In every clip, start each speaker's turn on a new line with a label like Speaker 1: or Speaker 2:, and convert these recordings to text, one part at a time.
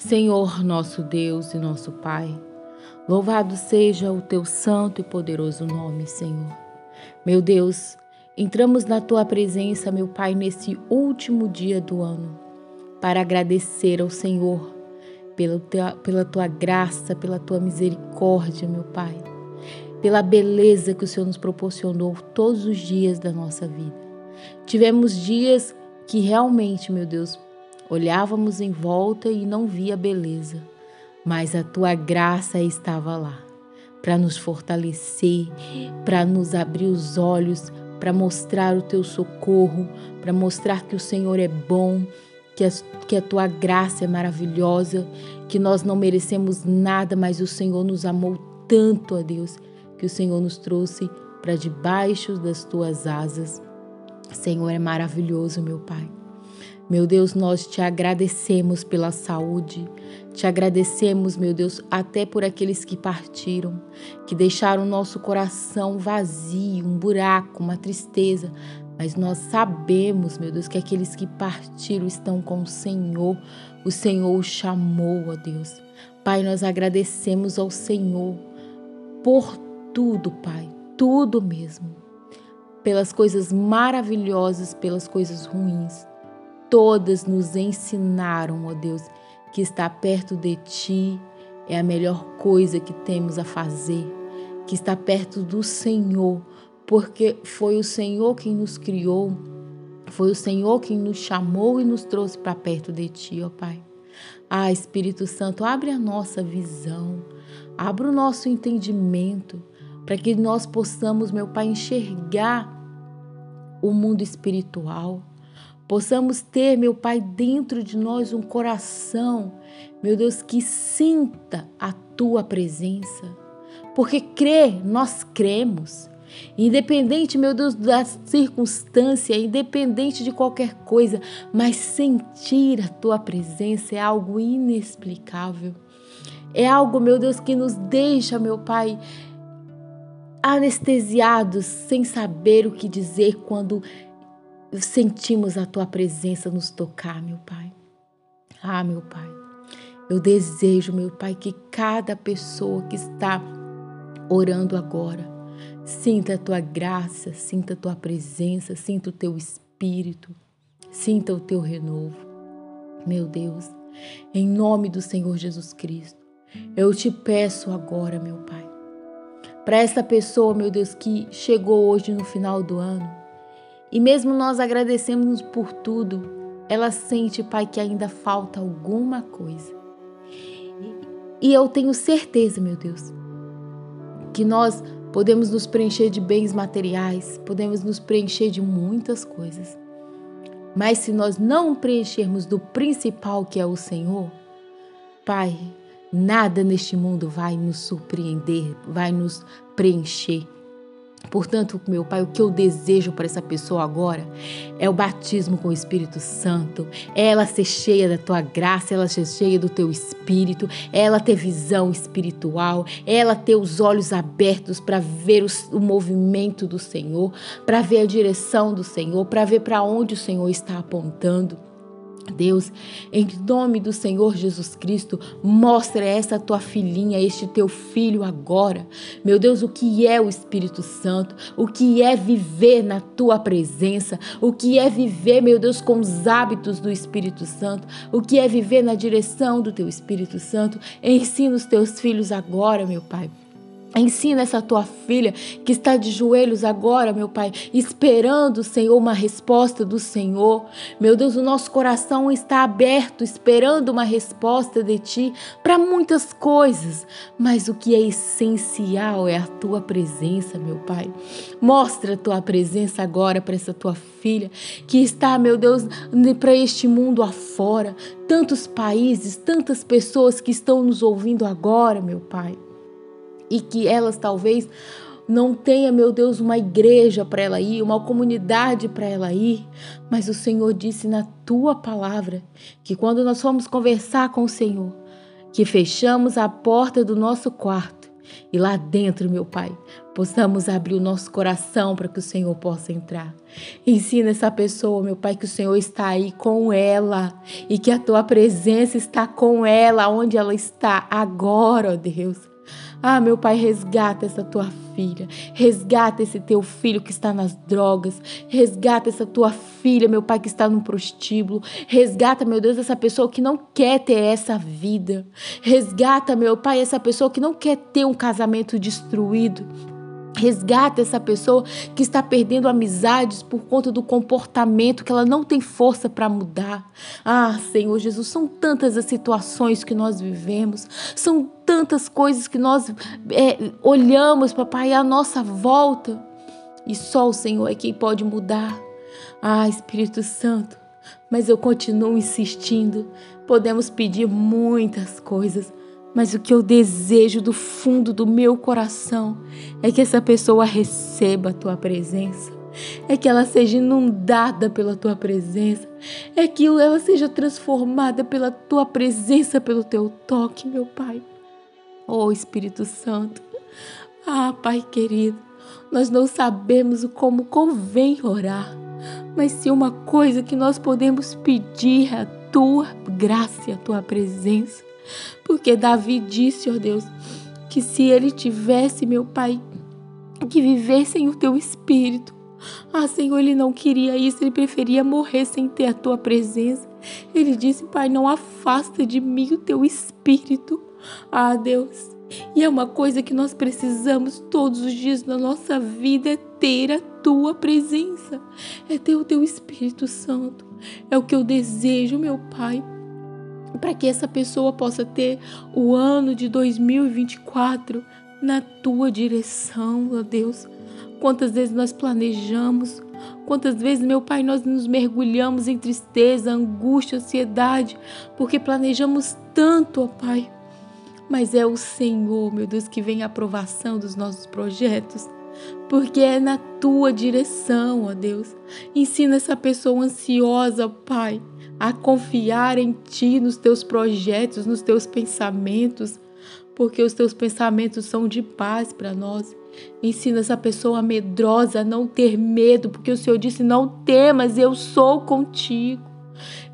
Speaker 1: Senhor, nosso Deus e nosso Pai, louvado seja o teu santo e poderoso nome, Senhor. Meu Deus, entramos na tua presença, meu Pai, nesse último dia do ano, para agradecer ao Senhor pela tua, pela tua graça, pela tua misericórdia, meu Pai, pela beleza que o Senhor nos proporcionou todos os dias da nossa vida. Tivemos dias que realmente, meu Deus, olhávamos em volta e não via beleza, mas a tua graça estava lá para nos fortalecer, para nos abrir os olhos, para mostrar o teu socorro, para mostrar que o Senhor é bom, que a, que a tua graça é maravilhosa, que nós não merecemos nada, mas o Senhor nos amou tanto, a Deus, que o Senhor nos trouxe para debaixo das tuas asas Senhor, é maravilhoso, meu Pai. Meu Deus, nós te agradecemos pela saúde, te agradecemos, meu Deus, até por aqueles que partiram, que deixaram o nosso coração vazio, um buraco, uma tristeza. Mas nós sabemos, meu Deus, que aqueles que partiram estão com o Senhor. O Senhor os chamou, ó Deus. Pai, nós agradecemos ao Senhor por tudo, Pai, tudo mesmo pelas coisas maravilhosas, pelas coisas ruins. Todas nos ensinaram, ó Deus, que estar perto de Ti é a melhor coisa que temos a fazer, que estar perto do Senhor, porque foi o Senhor quem nos criou, foi o Senhor quem nos chamou e nos trouxe para perto de Ti, ó Pai. Ah, Espírito Santo, abre a nossa visão, abre o nosso entendimento, para que nós possamos, meu Pai, enxergar o mundo espiritual. Possamos ter, meu Pai, dentro de nós um coração, meu Deus, que sinta a tua presença. Porque crer, nós cremos. Independente, meu Deus, da circunstância, independente de qualquer coisa, mas sentir a tua presença é algo inexplicável. É algo, meu Deus, que nos deixa, meu Pai, anestesiados, sem saber o que dizer quando sentimos a tua presença nos tocar, meu Pai. Ah, meu Pai, eu desejo, meu Pai, que cada pessoa que está orando agora sinta a tua graça, sinta a tua presença, sinta o teu espírito, sinta o teu renovo. Meu Deus, em nome do Senhor Jesus Cristo, eu te peço agora, meu Pai, para essa pessoa, meu Deus, que chegou hoje no final do ano. E mesmo nós agradecemos por tudo, ela sente, Pai, que ainda falta alguma coisa. E eu tenho certeza, meu Deus, que nós podemos nos preencher de bens materiais, podemos nos preencher de muitas coisas. Mas se nós não preenchermos do principal que é o Senhor, Pai, Nada neste mundo vai nos surpreender, vai nos preencher. Portanto, meu Pai, o que eu desejo para essa pessoa agora é o batismo com o Espírito Santo, é ela ser cheia da tua graça, ela ser cheia do teu espírito, é ela ter visão espiritual, é ela ter os olhos abertos para ver o, o movimento do Senhor, para ver a direção do Senhor, para ver para onde o Senhor está apontando. Deus, em nome do Senhor Jesus Cristo, mostra essa tua filhinha, este teu filho agora. Meu Deus, o que é o Espírito Santo? O que é viver na tua presença? O que é viver, meu Deus, com os hábitos do Espírito Santo? O que é viver na direção do teu Espírito Santo? Ensina os teus filhos agora, meu Pai. Ensina essa tua filha que está de joelhos agora, meu Pai, esperando, Senhor, uma resposta do Senhor. Meu Deus, o nosso coração está aberto, esperando uma resposta de Ti para muitas coisas, mas o que é essencial é a Tua presença, meu Pai. Mostra a Tua presença agora para essa tua filha que está, meu Deus, para este mundo afora. Tantos países, tantas pessoas que estão nos ouvindo agora, meu Pai e que elas talvez não tenha, meu Deus, uma igreja para ela ir, uma comunidade para ela ir, mas o Senhor disse na tua palavra que quando nós formos conversar com o Senhor, que fechamos a porta do nosso quarto E lá dentro, meu Pai, possamos abrir o nosso coração para que o Senhor possa entrar. Ensina essa pessoa, meu Pai, que o Senhor está aí com ela e que a tua presença está com ela, onde ela está agora, ó Deus. Ah, meu Pai, resgata essa tua filha. Resgata esse teu filho que está nas drogas. Resgata essa tua filha, meu Pai, que está no prostíbulo. Resgata, meu Deus, essa pessoa que não quer ter essa vida. Resgata, meu Pai, essa pessoa que não quer ter um casamento destruído. Resgata essa pessoa que está perdendo amizades por conta do comportamento que ela não tem força para mudar. Ah, Senhor Jesus, são tantas as situações que nós vivemos, são tantas coisas que nós é, olhamos, papai, à nossa volta e só o Senhor é quem pode mudar. Ah, Espírito Santo, mas eu continuo insistindo. Podemos pedir muitas coisas, mas o que eu desejo do fundo do meu coração é que essa pessoa receba a tua presença, é que ela seja inundada pela tua presença, é que ela seja transformada pela tua presença, pelo teu toque, meu Pai. Oh Espírito Santo, ah Pai querido, nós não sabemos como convém orar, mas se uma coisa que nós podemos pedir é a tua graça a tua presença. Porque Davi disse, ó Deus, que se ele tivesse, meu Pai, que viver sem o teu espírito, ah, Senhor, ele não queria isso, ele preferia morrer sem ter a tua presença. Ele disse, Pai, não afasta de mim o teu espírito. Ah, Deus. E é uma coisa que nós precisamos todos os dias na nossa vida é ter a tua presença, é ter o teu Espírito Santo. É o que eu desejo, meu Pai, para que essa pessoa possa ter o ano de 2024 na tua direção, ó Deus. Quantas vezes nós planejamos, quantas vezes, meu Pai, nós nos mergulhamos em tristeza, angústia, ansiedade, porque planejamos tanto, ó Pai. Mas é o Senhor, meu Deus, que vem a aprovação dos nossos projetos porque é na tua direção, ó Deus. Ensina essa pessoa ansiosa, Pai, a confiar em Ti, nos Teus projetos, nos Teus pensamentos, porque os Teus pensamentos são de paz para nós. Ensina essa pessoa medrosa a não ter medo, porque o Senhor disse: Não temas, eu sou contigo.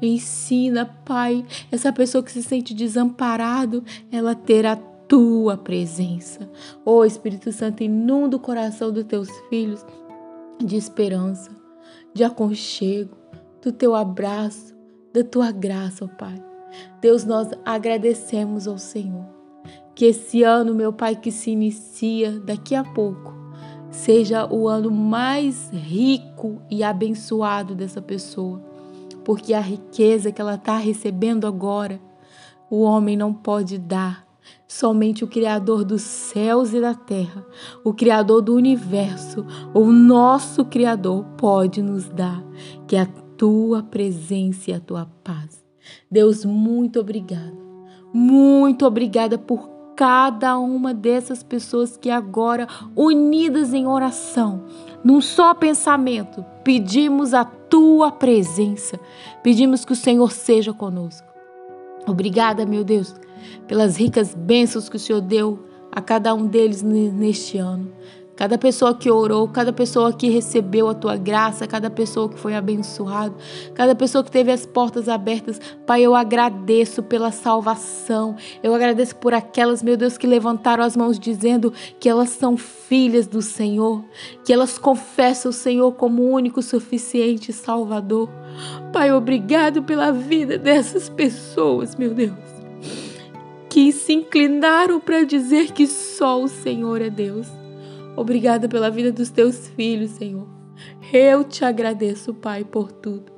Speaker 1: Ensina, Pai, essa pessoa que se sente desamparado, ela ter a tua presença. Ó oh, Espírito Santo, inunda o coração dos teus filhos de esperança, de aconchego, do teu abraço, da tua graça, ó Pai. Deus, nós agradecemos ao Senhor. Que esse ano, meu Pai, que se inicia daqui a pouco, seja o ano mais rico e abençoado dessa pessoa, porque a riqueza que ela está recebendo agora, o homem não pode dar. Somente o Criador dos céus e da terra, o Criador do universo, o nosso Criador, pode nos dar, que a tua presença e a tua paz. Deus, muito obrigada. Muito obrigada por cada uma dessas pessoas que agora, unidas em oração, num só pensamento, pedimos a tua presença, pedimos que o Senhor seja conosco. Obrigada, meu Deus, pelas ricas bênçãos que o Senhor deu a cada um deles neste ano. Cada pessoa que orou, cada pessoa que recebeu a tua graça, cada pessoa que foi abençoado, cada pessoa que teve as portas abertas. Pai, eu agradeço pela salvação. Eu agradeço por aquelas, meu Deus, que levantaram as mãos dizendo que elas são filhas do Senhor, que elas confessam o Senhor como o único suficiente Salvador. Pai, obrigado pela vida dessas pessoas, meu Deus, que se inclinaram para dizer que só o Senhor é Deus. Obrigada pela vida dos teus filhos, Senhor. Eu te agradeço, Pai, por tudo.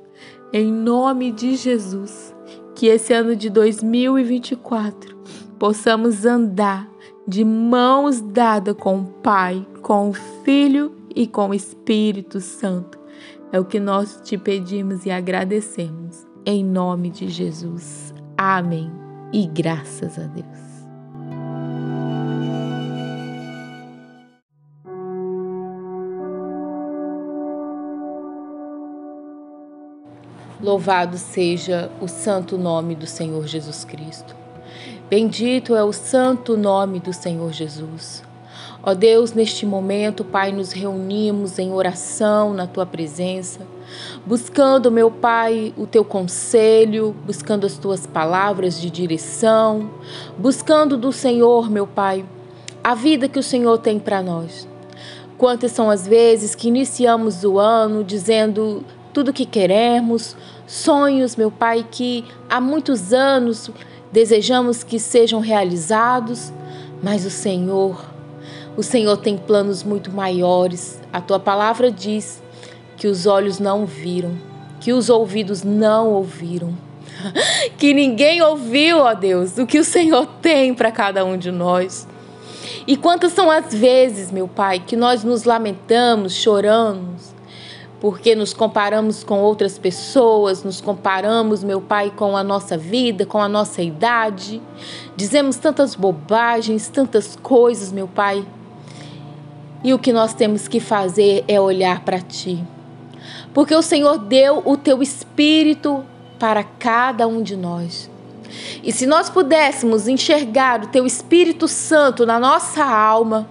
Speaker 1: Em nome de Jesus, que esse ano de 2024 possamos andar de mãos dadas com o Pai, com o Filho e com o Espírito Santo. É o que nós te pedimos e agradecemos. Em nome de Jesus. Amém. E graças a Deus. Louvado seja o santo nome do Senhor Jesus Cristo. Bendito é o santo nome do Senhor Jesus. Ó Deus, neste momento, Pai, nos reunimos em oração na tua presença, buscando, meu Pai, o teu conselho, buscando as tuas palavras de direção, buscando do Senhor, meu Pai, a vida que o Senhor tem para nós. Quantas são as vezes que iniciamos o ano dizendo tudo o que queremos, sonhos, meu Pai, que há muitos anos desejamos que sejam realizados, mas o Senhor, o Senhor tem planos muito maiores. A tua palavra diz que os olhos não viram, que os ouvidos não ouviram, que ninguém ouviu, ó Deus, o que o Senhor tem para cada um de nós. E quantas são as vezes, meu Pai, que nós nos lamentamos, choramos, porque nos comparamos com outras pessoas, nos comparamos, meu Pai, com a nossa vida, com a nossa idade. Dizemos tantas bobagens, tantas coisas, meu Pai. E o que nós temos que fazer é olhar para Ti. Porque o Senhor deu o Teu Espírito para cada um de nós. E se nós pudéssemos enxergar o Teu Espírito Santo na nossa alma,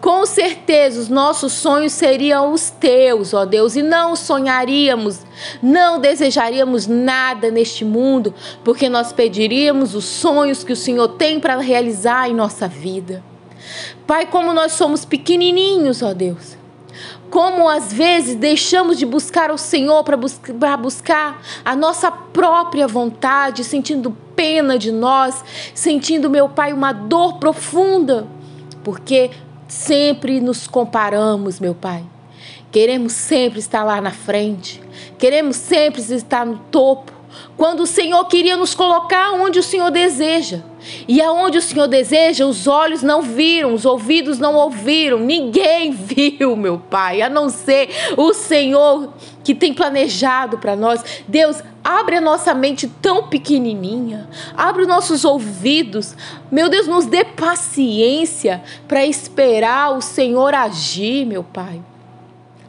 Speaker 1: com certeza os nossos sonhos seriam os Teus, ó Deus, e não sonharíamos, não desejaríamos nada neste mundo, porque nós pediríamos os sonhos que o Senhor tem para realizar em nossa vida. Pai, como nós somos pequenininhos, ó Deus como às vezes deixamos de buscar o Senhor para bus buscar a nossa própria vontade, sentindo pena de nós, sentindo, meu Pai, uma dor profunda, porque sempre nos comparamos, meu Pai. Queremos sempre estar lá na frente, queremos sempre estar no topo, quando o Senhor queria nos colocar onde o Senhor deseja. E aonde o Senhor deseja, os olhos não viram, os ouvidos não ouviram, ninguém viu, meu Pai, a não ser o Senhor que tem planejado para nós. Deus, abre a nossa mente tão pequenininha, abre os nossos ouvidos. Meu Deus, nos dê paciência para esperar o Senhor agir, meu Pai.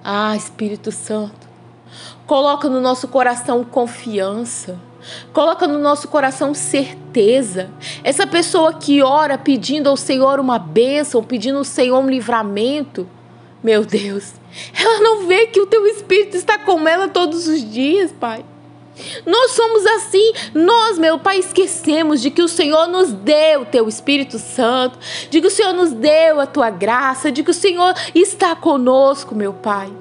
Speaker 1: Ah, Espírito Santo, coloca no nosso coração confiança Coloca no nosso coração certeza. Essa pessoa que ora pedindo ao Senhor uma bênção, pedindo ao Senhor um livramento, meu Deus, ela não vê que o teu Espírito está com ela todos os dias, Pai. Nós somos assim, nós, meu Pai, esquecemos de que o Senhor nos deu o teu Espírito Santo, de que o Senhor nos deu a tua graça, de que o Senhor está conosco, meu Pai.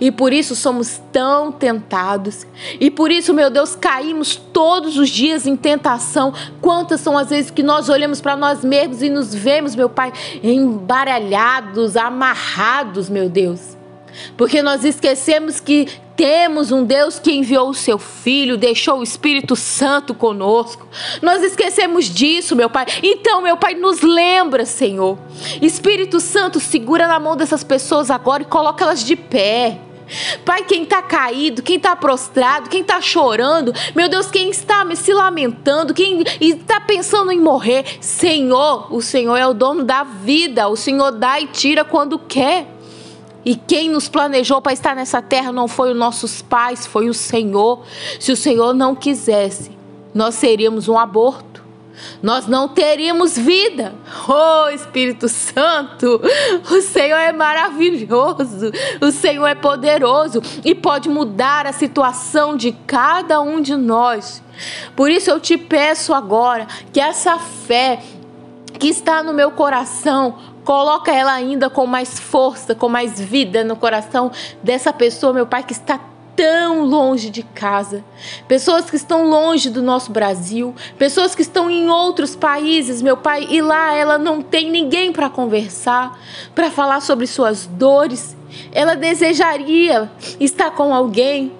Speaker 1: E por isso somos tão tentados. E por isso, meu Deus, caímos todos os dias em tentação. Quantas são as vezes que nós olhamos para nós mesmos e nos vemos, meu Pai, embaralhados, amarrados, meu Deus. Porque nós esquecemos que temos um Deus que enviou o seu Filho, deixou o Espírito Santo conosco. Nós esquecemos disso, meu Pai. Então, meu Pai, nos lembra, Senhor. Espírito Santo, segura na mão dessas pessoas agora e coloca elas de pé. Pai, quem está caído, quem está prostrado, quem está chorando, meu Deus, quem está se lamentando, quem está pensando em morrer, Senhor, o Senhor é o dono da vida, o Senhor dá e tira quando quer. E quem nos planejou para estar nessa terra não foi os nossos pais, foi o Senhor. Se o Senhor não quisesse, nós seríamos um aborto. Nós não teríamos vida. Oh, Espírito Santo, o Senhor é maravilhoso, o Senhor é poderoso e pode mudar a situação de cada um de nós. Por isso eu te peço agora que essa fé que está no meu coração Coloca ela ainda com mais força, com mais vida no coração dessa pessoa, meu Pai, que está tão longe de casa, pessoas que estão longe do nosso Brasil, pessoas que estão em outros países, meu Pai, e lá ela não tem ninguém para conversar, para falar sobre suas dores. Ela desejaria estar com alguém.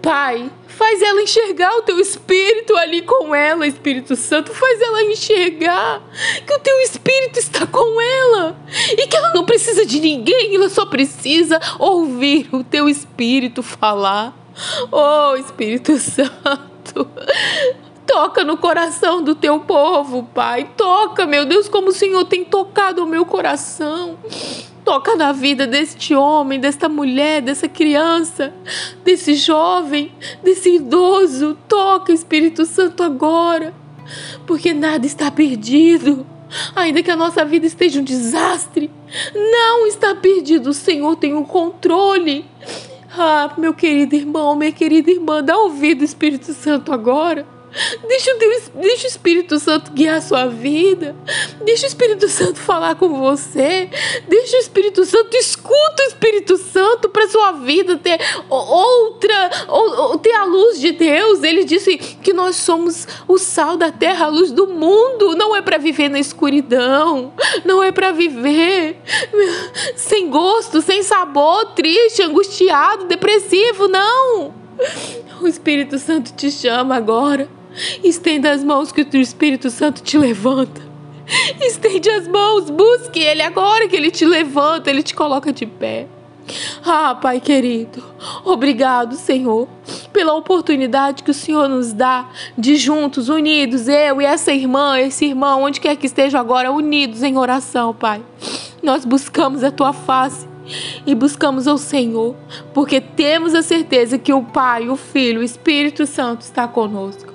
Speaker 1: Pai, Faz ela enxergar o teu espírito ali com ela, Espírito Santo. Faz ela enxergar que o teu espírito está com ela e que ela não precisa de ninguém, ela só precisa ouvir o teu espírito falar. Oh, Espírito Santo. Toca no coração do teu povo, Pai. Toca, meu Deus, como o Senhor tem tocado o meu coração. Toca na vida deste homem, desta mulher, dessa criança, desse jovem, desse idoso. Toca, Espírito Santo, agora. porque nada está perdido. Ainda que a nossa vida esteja um desastre, não está perdido. O Senhor tem o controle. Ah, meu querido irmão, minha querida irmã, dá ouvido Espírito Santo agora. Deixa o, Deus, deixa o Espírito Santo guiar a sua vida. Deixa o Espírito Santo falar com você. Deixa o Espírito Santo, escuta o Espírito Santo para sua vida ter outra, ou, ou, ter a luz de Deus. Ele disse que nós somos o sal da terra, a luz do mundo. Não é para viver na escuridão. Não é para viver sem gosto, sem sabor, triste, angustiado, depressivo. Não. O Espírito Santo te chama agora. Estenda as mãos que o Espírito Santo te levanta. Estende as mãos, busque Ele agora que Ele te levanta, Ele te coloca de pé. Ah, Pai querido, obrigado, Senhor, pela oportunidade que o Senhor nos dá de juntos, unidos, eu e essa irmã, esse irmão, onde quer que estejam agora, unidos em oração, Pai. Nós buscamos a tua face e buscamos ao Senhor, porque temos a certeza que o Pai, o Filho, o Espírito Santo está conosco.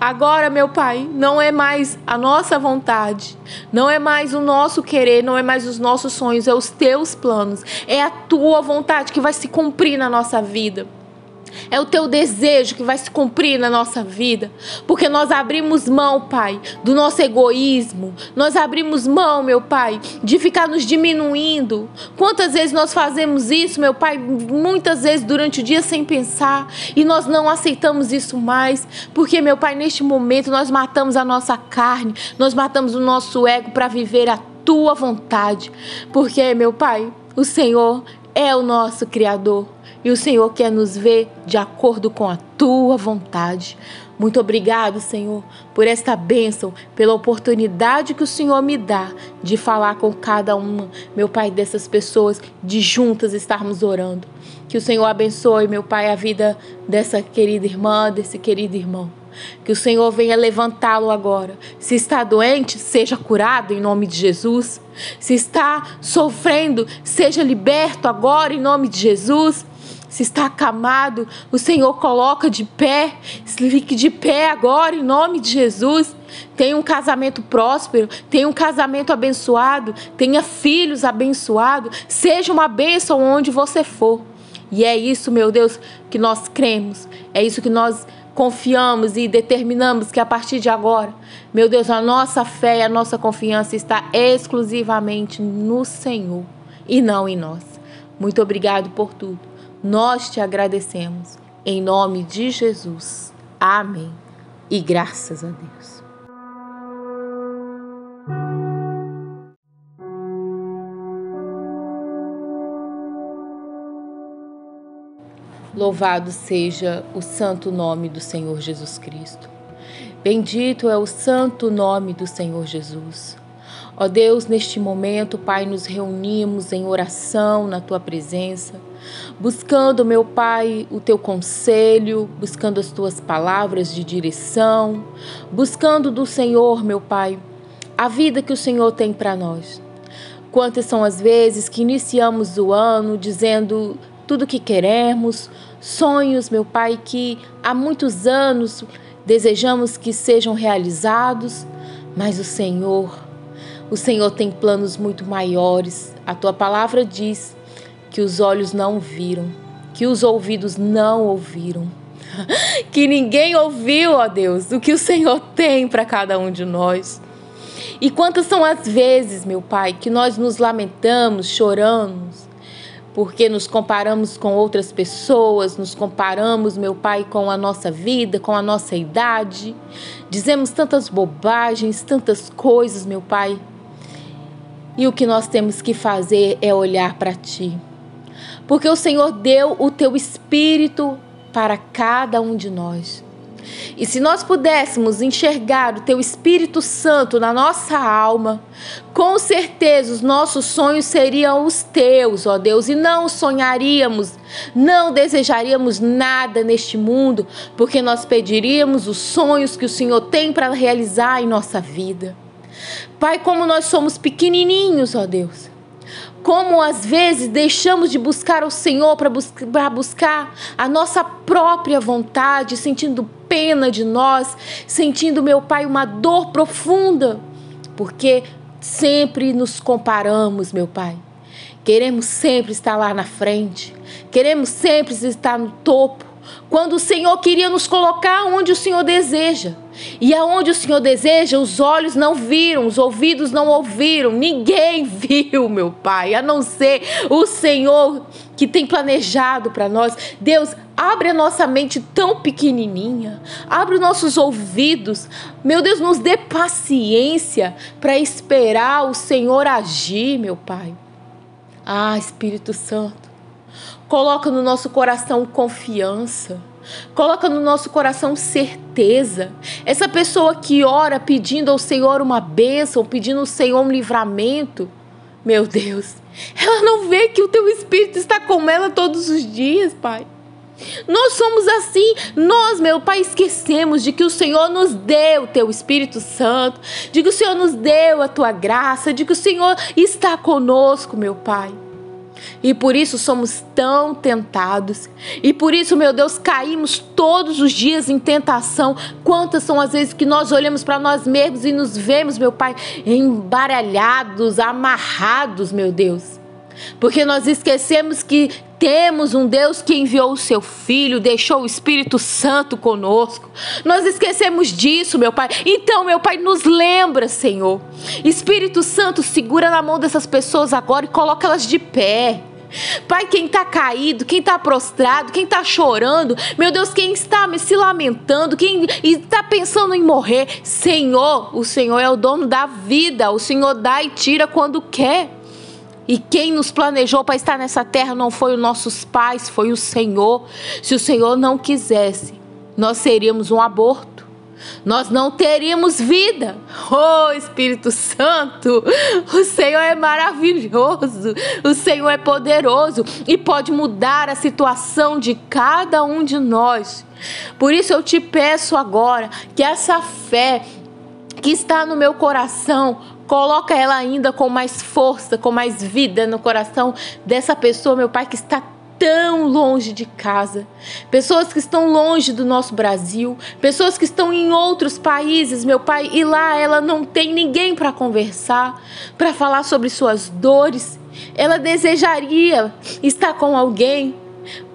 Speaker 1: Agora, meu Pai, não é mais a nossa vontade, não é mais o nosso querer, não é mais os nossos sonhos, é os teus planos, é a tua vontade que vai se cumprir na nossa vida. É o teu desejo que vai se cumprir na nossa vida, porque nós abrimos mão, Pai, do nosso egoísmo. Nós abrimos mão, meu Pai, de ficar nos diminuindo. Quantas vezes nós fazemos isso, meu Pai, muitas vezes durante o dia sem pensar, e nós não aceitamos isso mais, porque, meu Pai, neste momento nós matamos a nossa carne, nós matamos o nosso ego para viver a tua vontade. Porque, meu Pai, o Senhor é o nosso Criador e o Senhor quer nos ver de acordo com a tua vontade. Muito obrigado, Senhor, por esta bênção, pela oportunidade que o Senhor me dá de falar com cada uma, meu Pai, dessas pessoas, de juntas estarmos orando. Que o Senhor abençoe, meu Pai, a vida dessa querida irmã, desse querido irmão. Que o Senhor venha levantá-lo agora. Se está doente, seja curado em nome de Jesus. Se está sofrendo, seja liberto agora em nome de Jesus se está acamado, o Senhor coloca de pé, fique de pé agora em nome de Jesus. Tenha um casamento próspero, tenha um casamento abençoado, tenha filhos abençoados, seja uma bênção onde você for. E é isso, meu Deus, que nós cremos, é isso que nós confiamos e determinamos que a partir de agora, meu Deus, a nossa fé e a nossa confiança está exclusivamente no Senhor e não em nós. Muito obrigado por tudo. Nós te agradecemos. Em nome de Jesus. Amém. E graças a Deus. Louvado seja o santo nome do Senhor Jesus Cristo. Bendito é o santo nome do Senhor Jesus. Ó Deus, neste momento, Pai, nos reunimos em oração na tua presença buscando, meu Pai, o teu conselho, buscando as tuas palavras de direção, buscando do Senhor, meu Pai, a vida que o Senhor tem para nós. Quantas são as vezes que iniciamos o ano dizendo tudo que queremos, sonhos, meu Pai, que há muitos anos desejamos que sejam realizados, mas o Senhor, o Senhor tem planos muito maiores. A tua palavra diz que os olhos não viram, que os ouvidos não ouviram, que ninguém ouviu, ó Deus, o que o Senhor tem para cada um de nós. E quantas são as vezes, meu Pai, que nós nos lamentamos, choramos, porque nos comparamos com outras pessoas, nos comparamos, meu Pai, com a nossa vida, com a nossa idade, dizemos tantas bobagens, tantas coisas, meu Pai. E o que nós temos que fazer é olhar para Ti porque o Senhor deu o teu espírito para cada um de nós. E se nós pudéssemos enxergar o teu Espírito Santo na nossa alma, com certeza os nossos sonhos seriam os teus, ó Deus, e não sonharíamos, não desejaríamos nada neste mundo, porque nós pediríamos os sonhos que o Senhor tem para realizar em nossa vida. Pai, como nós somos pequenininhos, ó Deus, como às vezes deixamos de buscar o Senhor para buscar a nossa própria vontade, sentindo pena de nós, sentindo, meu Pai, uma dor profunda, porque sempre nos comparamos, meu Pai. Queremos sempre estar lá na frente, queremos sempre estar no topo, quando o Senhor queria nos colocar onde o Senhor deseja. E aonde o Senhor deseja, os olhos não viram, os ouvidos não ouviram, ninguém viu, meu Pai, a não ser o Senhor que tem planejado para nós. Deus, abre a nossa mente tão pequenininha, abre os nossos ouvidos. Meu Deus, nos dê paciência para esperar o Senhor agir, meu Pai. Ah, Espírito Santo, coloca no nosso coração confiança. Coloca no nosso coração certeza. Essa pessoa que ora pedindo ao Senhor uma bênção, pedindo ao Senhor um livramento, meu Deus, ela não vê que o teu Espírito está com ela todos os dias, Pai. Nós somos assim. Nós, meu Pai, esquecemos de que o Senhor nos deu o teu Espírito Santo, de que o Senhor nos deu a tua graça, de que o Senhor está conosco, meu Pai. E por isso somos tão tentados. E por isso, meu Deus, caímos todos os dias em tentação. Quantas são as vezes que nós olhamos para nós mesmos e nos vemos, meu Pai, embaralhados, amarrados, meu Deus. Porque nós esquecemos que temos um Deus que enviou o seu Filho, deixou o Espírito Santo conosco. Nós esquecemos disso, meu Pai. Então, meu Pai, nos lembra, Senhor. Espírito Santo, segura na mão dessas pessoas agora e coloca elas de pé. Pai, quem está caído, quem está prostrado, quem está chorando, meu Deus, quem está se lamentando, quem está pensando em morrer, Senhor, o Senhor é o dono da vida, o Senhor dá e tira quando quer. E quem nos planejou para estar nessa terra não foi os nossos pais, foi o Senhor. Se o Senhor não quisesse, nós seríamos um aborto. Nós não teríamos vida. Oh, Espírito Santo, o Senhor é maravilhoso, o Senhor é poderoso e pode mudar a situação de cada um de nós. Por isso eu te peço agora que essa fé que está no meu coração Coloca ela ainda com mais força, com mais vida no coração dessa pessoa, meu Pai, que está tão longe de casa, pessoas que estão longe do nosso Brasil, pessoas que estão em outros países, meu Pai, e lá ela não tem ninguém para conversar, para falar sobre suas dores. Ela desejaria estar com alguém.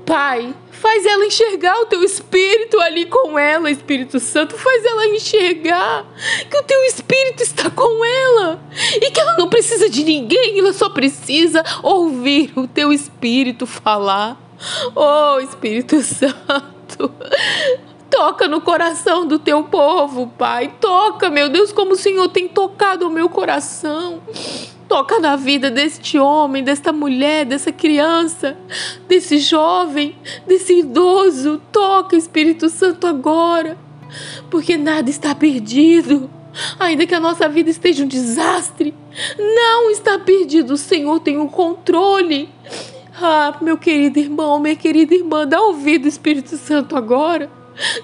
Speaker 1: Pai, Faz ela enxergar o teu espírito ali com ela, Espírito Santo. Faz ela enxergar que o teu espírito está com ela e que ela não precisa de ninguém, ela só precisa ouvir o teu espírito falar. Oh, Espírito Santo. Toca no coração do teu povo, Pai. Toca, meu Deus, como o Senhor tem tocado o meu coração. Toca na vida deste homem, desta mulher, dessa criança, desse jovem, desse idoso. Toca, Espírito Santo, agora. Porque nada está perdido. Ainda que a nossa vida esteja um desastre, não está perdido. O Senhor tem o controle. Ah, meu querido irmão, minha querida irmã, dá ouvido, Espírito Santo, agora.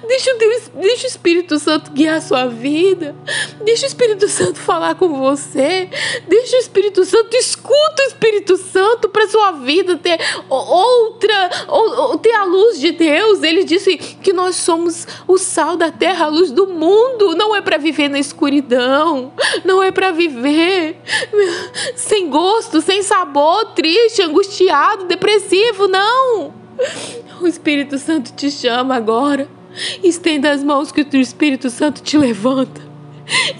Speaker 1: Deixa o, Deus, deixa o Espírito Santo guiar a sua vida. Deixa o Espírito Santo falar com você. Deixa o Espírito Santo, escuta o Espírito Santo para sua vida ter outra, ou, ou, ter a luz de Deus. Ele disse que nós somos o sal da terra, a luz do mundo. Não é para viver na escuridão. Não é para viver sem gosto, sem sabor, triste, angustiado, depressivo. Não. O Espírito Santo te chama agora Estenda as mãos que o Espírito Santo te levanta.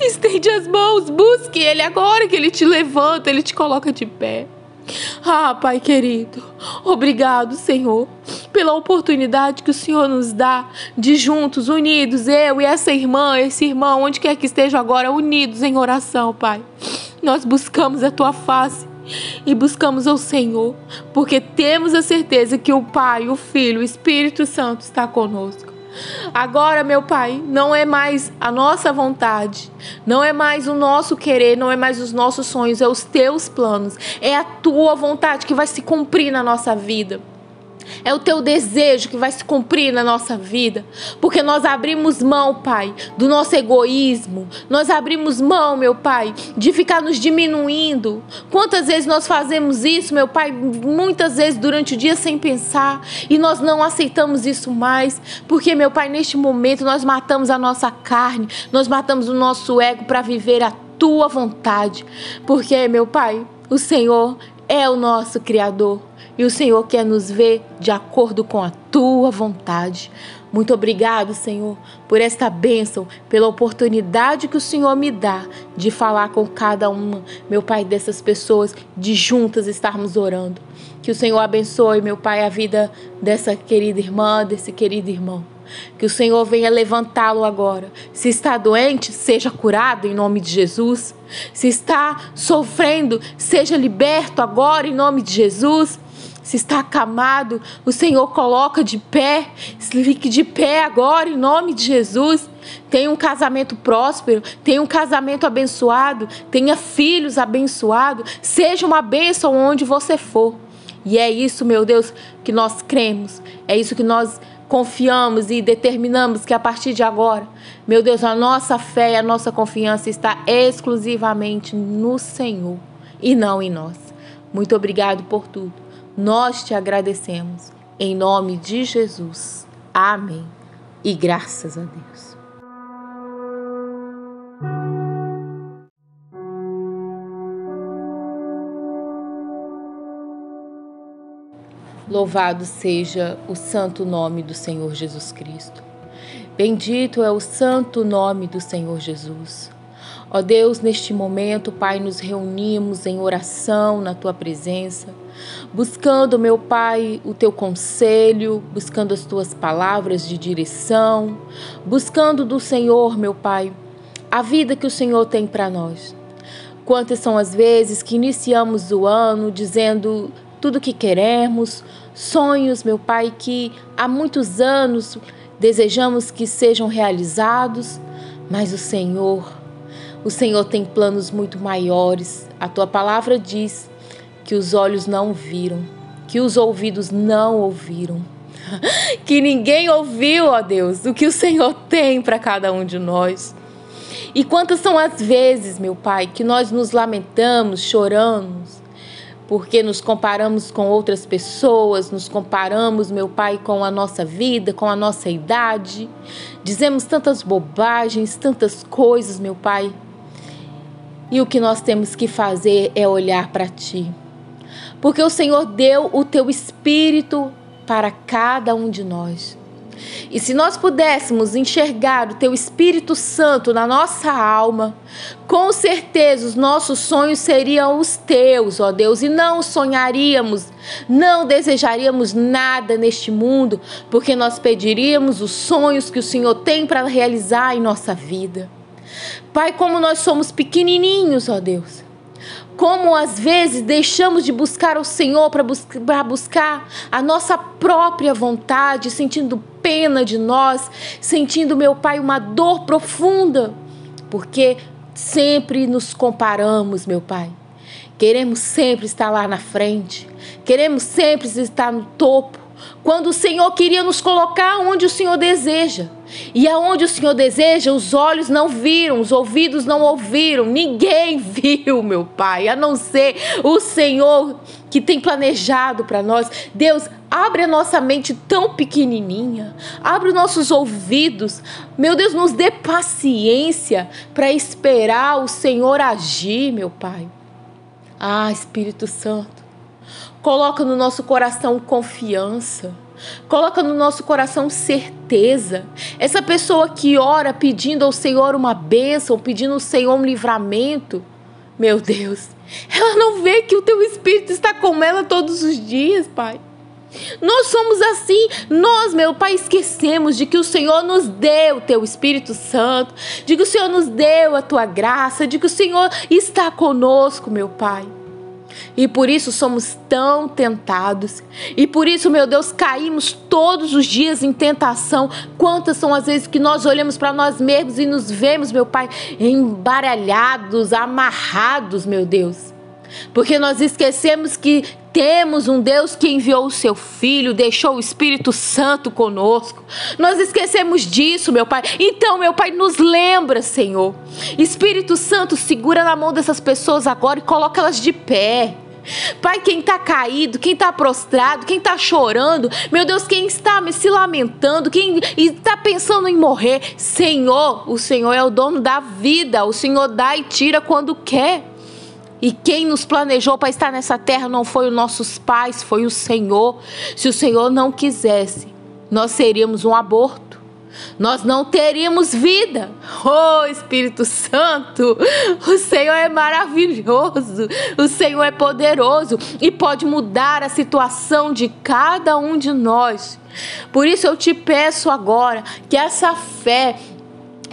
Speaker 1: Estende as mãos, busque Ele agora que Ele te levanta, Ele te coloca de pé. Ah, Pai querido, obrigado, Senhor, pela oportunidade que o Senhor nos dá de juntos, unidos, eu e essa irmã, esse irmão, onde quer que estejam agora, unidos em oração, Pai. Nós buscamos a tua face e buscamos ao Senhor, porque temos a certeza que o Pai, o Filho, o Espírito Santo está conosco. Agora, meu Pai, não é mais a nossa vontade, não é mais o nosso querer, não é mais os nossos sonhos, é os teus planos, é a tua vontade que vai se cumprir na nossa vida. É o teu desejo que vai se cumprir na nossa vida, porque nós abrimos mão, Pai, do nosso egoísmo. Nós abrimos mão, meu Pai, de ficar nos diminuindo. Quantas vezes nós fazemos isso, meu Pai, muitas vezes durante o dia sem pensar, e nós não aceitamos isso mais, porque, meu Pai, neste momento nós matamos a nossa carne, nós matamos o nosso ego para viver a tua vontade. Porque, meu Pai, o Senhor é o nosso Criador e o Senhor quer nos ver de acordo com a tua vontade. Muito obrigado, Senhor, por esta bênção, pela oportunidade que o Senhor me dá de falar com cada uma, meu Pai, dessas pessoas, de juntas estarmos orando. Que o Senhor abençoe, meu Pai, a vida dessa querida irmã, desse querido irmão. Que o Senhor venha levantá-lo agora. Se está doente, seja curado em nome de Jesus. Se está sofrendo, seja liberto agora em nome de Jesus se está acamado, o Senhor coloca de pé, fique de pé agora em nome de Jesus. Tenha um casamento próspero, tenha um casamento abençoado, tenha filhos abençoados, seja uma bênção onde você for. E é isso, meu Deus, que nós cremos, é isso que nós confiamos e determinamos que a partir de agora, meu Deus, a nossa fé e a nossa confiança está exclusivamente no Senhor e não em nós. Muito obrigado por tudo. Nós te agradecemos. Em nome de Jesus. Amém. E graças a Deus. Louvado seja o santo nome do Senhor Jesus Cristo. Bendito é o santo nome do Senhor Jesus. Ó Deus, neste momento, Pai, nos reunimos em oração na tua presença, buscando, meu Pai, o teu conselho, buscando as tuas palavras de direção, buscando do Senhor, meu Pai, a vida que o Senhor tem para nós. Quantas são as vezes que iniciamos o ano dizendo tudo o que queremos, sonhos, meu Pai, que há muitos anos desejamos que sejam realizados, mas o Senhor o Senhor tem planos muito maiores. A tua palavra diz que os olhos não viram, que os ouvidos não ouviram, que ninguém ouviu, ó Deus, o que o Senhor tem para cada um de nós. E quantas são as vezes, meu Pai, que nós nos lamentamos, choramos, porque nos comparamos com outras pessoas, nos comparamos, meu Pai, com a nossa vida, com a nossa idade. Dizemos tantas bobagens, tantas coisas, meu Pai, e o que nós temos que fazer é olhar para ti. Porque o Senhor deu o teu espírito para cada um de nós. E se nós pudéssemos enxergar o teu Espírito Santo na nossa alma, com certeza os nossos sonhos seriam os teus, ó Deus, e não sonharíamos, não desejaríamos nada neste mundo, porque nós pediríamos os sonhos que o Senhor tem para realizar em nossa vida. Pai, como nós somos pequenininhos, ó Deus. Como às vezes deixamos de buscar o Senhor para bus buscar a nossa própria vontade, sentindo pena de nós, sentindo, meu Pai, uma dor profunda, porque sempre nos comparamos, meu Pai. Queremos sempre estar lá na frente, queremos sempre estar no topo, quando o Senhor queria nos colocar onde o Senhor deseja. E aonde o Senhor deseja, os olhos não viram, os ouvidos não ouviram, ninguém viu, meu Pai, a não ser o Senhor que tem planejado para nós. Deus, abre a nossa mente tão pequenininha, abre os nossos ouvidos. Meu Deus, nos dê paciência para esperar o Senhor agir, meu Pai. Ah, Espírito Santo, Coloca no nosso coração confiança. Coloca no nosso coração certeza. Essa pessoa que ora pedindo ao Senhor uma bênção, pedindo ao Senhor um livramento, meu Deus, ela não vê que o teu Espírito está com ela todos os dias, Pai. Nós somos assim, nós, meu Pai, esquecemos de que o Senhor nos deu o teu Espírito Santo, de que o Senhor nos deu a tua graça, de que o Senhor está conosco, meu Pai. E por isso somos tão tentados. E por isso, meu Deus, caímos todos os dias em tentação. Quantas são as vezes que nós olhamos para nós mesmos e nos vemos, meu Pai, embaralhados, amarrados, meu Deus. Porque nós esquecemos que Temos um Deus que enviou o seu Filho, deixou o Espírito Santo conosco. Nós esquecemos disso, meu Pai. Então, meu Pai, nos lembra, Senhor. Espírito Santo, segura na mão dessas pessoas agora e coloca elas de pé. Pai, quem está caído, quem está prostrado, quem está chorando, meu Deus, quem está se lamentando, quem está pensando em morrer, Senhor, o Senhor é o dono da vida, o Senhor dá e tira quando quer. E quem nos planejou para estar nessa terra não foi os nossos pais, foi o Senhor. Se o Senhor não quisesse, nós seríamos um aborto. Nós não teríamos vida. Oh, Espírito Santo, o Senhor é maravilhoso, o Senhor é poderoso e pode mudar a situação de cada um de nós. Por isso eu te peço agora que essa fé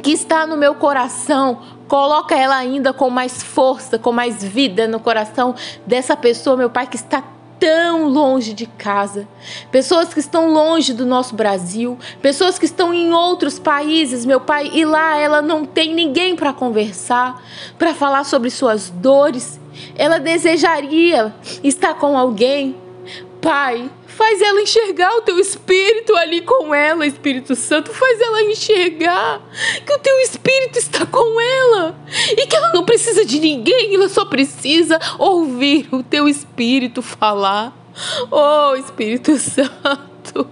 Speaker 1: que está no meu coração Coloca ela ainda com mais força, com mais vida no coração dessa pessoa, meu Pai, que está tão longe de casa, pessoas que estão longe do nosso Brasil, pessoas que estão em outros países, meu Pai, e lá ela não tem ninguém para conversar, para falar sobre suas dores. Ela desejaria estar com alguém. Pai, Faz ela enxergar o teu espírito ali com ela, Espírito Santo. Faz ela enxergar que o teu espírito está com ela e que ela não precisa de ninguém, ela só precisa ouvir o teu espírito falar. Oh, Espírito Santo.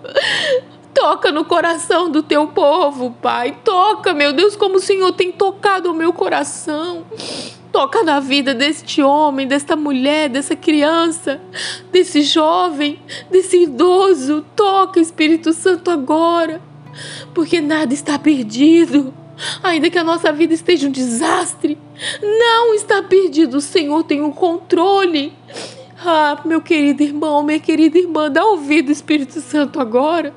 Speaker 1: Toca no coração do teu povo, Pai. Toca, meu Deus, como o Senhor tem tocado o meu coração. Toca na vida deste homem, desta mulher, dessa criança, desse jovem, desse idoso. Toca, Espírito Santo, agora. Porque nada está perdido. Ainda que a nossa vida esteja um desastre, não está perdido. O Senhor tem o controle. Ah, meu querido irmão, minha querida irmã, dá ouvido, Espírito Santo, agora.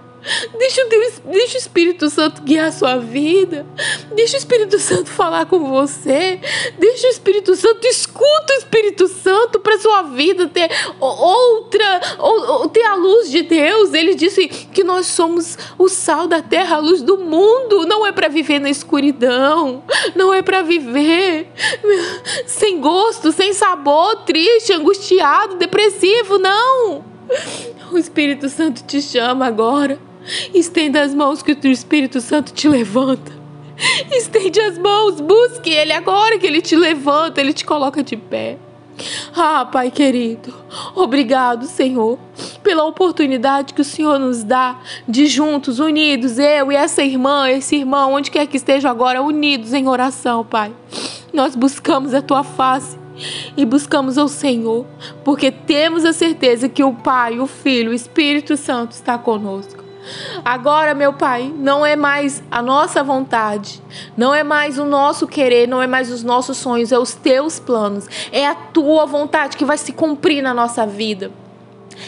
Speaker 1: Deixa o, Deus, deixa o Espírito Santo guiar a sua vida. Deixa o Espírito Santo falar com você. Deixa o Espírito Santo, escuta o Espírito Santo para sua vida ter outra, ou, ou, ter a luz de Deus. Ele disse que nós somos o sal da terra, a luz do mundo. Não é para viver na escuridão. Não é para viver sem gosto, sem sabor, triste, angustiado, depressivo. Não. O Espírito Santo te chama agora Estenda as mãos que o Espírito Santo te levanta. Estende as mãos, busque Ele agora que Ele te levanta, Ele te coloca de pé. Ah, Pai querido, obrigado, Senhor, pela oportunidade que o Senhor nos dá de juntos, unidos, eu e essa irmã, esse irmão, onde quer que estejam agora, unidos em oração, Pai. Nós buscamos a tua face e buscamos ao Senhor, porque temos a certeza que o Pai, o Filho, o Espírito Santo está conosco. Agora, meu Pai, não é mais a nossa vontade, não é mais o nosso querer, não é mais os nossos sonhos, é os teus planos, é a tua vontade que vai se cumprir na nossa vida.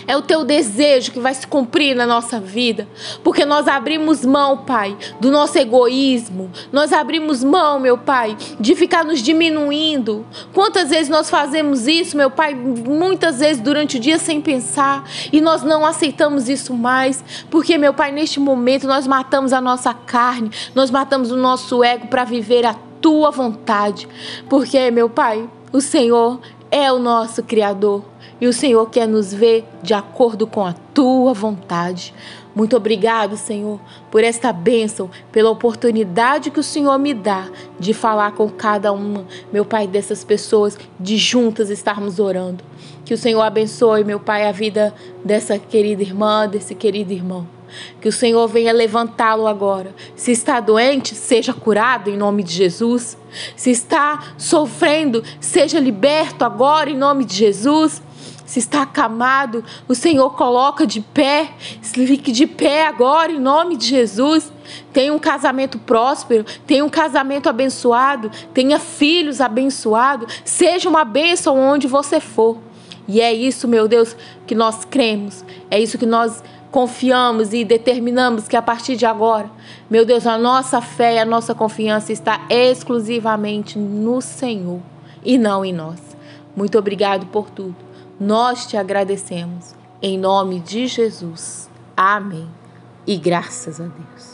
Speaker 1: É o teu desejo que vai se cumprir na nossa vida. Porque nós abrimos mão, Pai, do nosso egoísmo. Nós abrimos mão, meu Pai, de ficar nos diminuindo. Quantas vezes nós fazemos isso, meu Pai? Muitas vezes durante o dia sem pensar. E nós não aceitamos isso mais. Porque, meu Pai, neste momento nós matamos a nossa carne. Nós matamos o nosso ego para viver a tua vontade. Porque, meu Pai, o Senhor é o nosso Criador e o Senhor quer nos ver de acordo com a tua vontade. Muito obrigado, Senhor, por esta bênção, pela oportunidade que o Senhor me dá de falar com cada uma, meu Pai, dessas pessoas, de juntas estarmos orando. Que o Senhor abençoe, meu Pai, a vida dessa querida irmã, desse querido irmão. Que o Senhor venha levantá-lo agora. Se está doente, seja curado em nome de Jesus. Se está sofrendo, seja liberto agora em nome de Jesus se está acamado, o Senhor coloca de pé, fique de pé agora em nome de Jesus. Tenha um casamento próspero, tenha um casamento abençoado, tenha filhos abençoados, seja uma bênção onde você for. E é isso, meu Deus, que nós cremos, é isso que nós confiamos e determinamos que a partir de agora, meu Deus, a nossa fé e a nossa confiança está exclusivamente no Senhor e não em nós. Muito obrigado por tudo. Nós te agradecemos. Em nome de Jesus. Amém. E graças a Deus.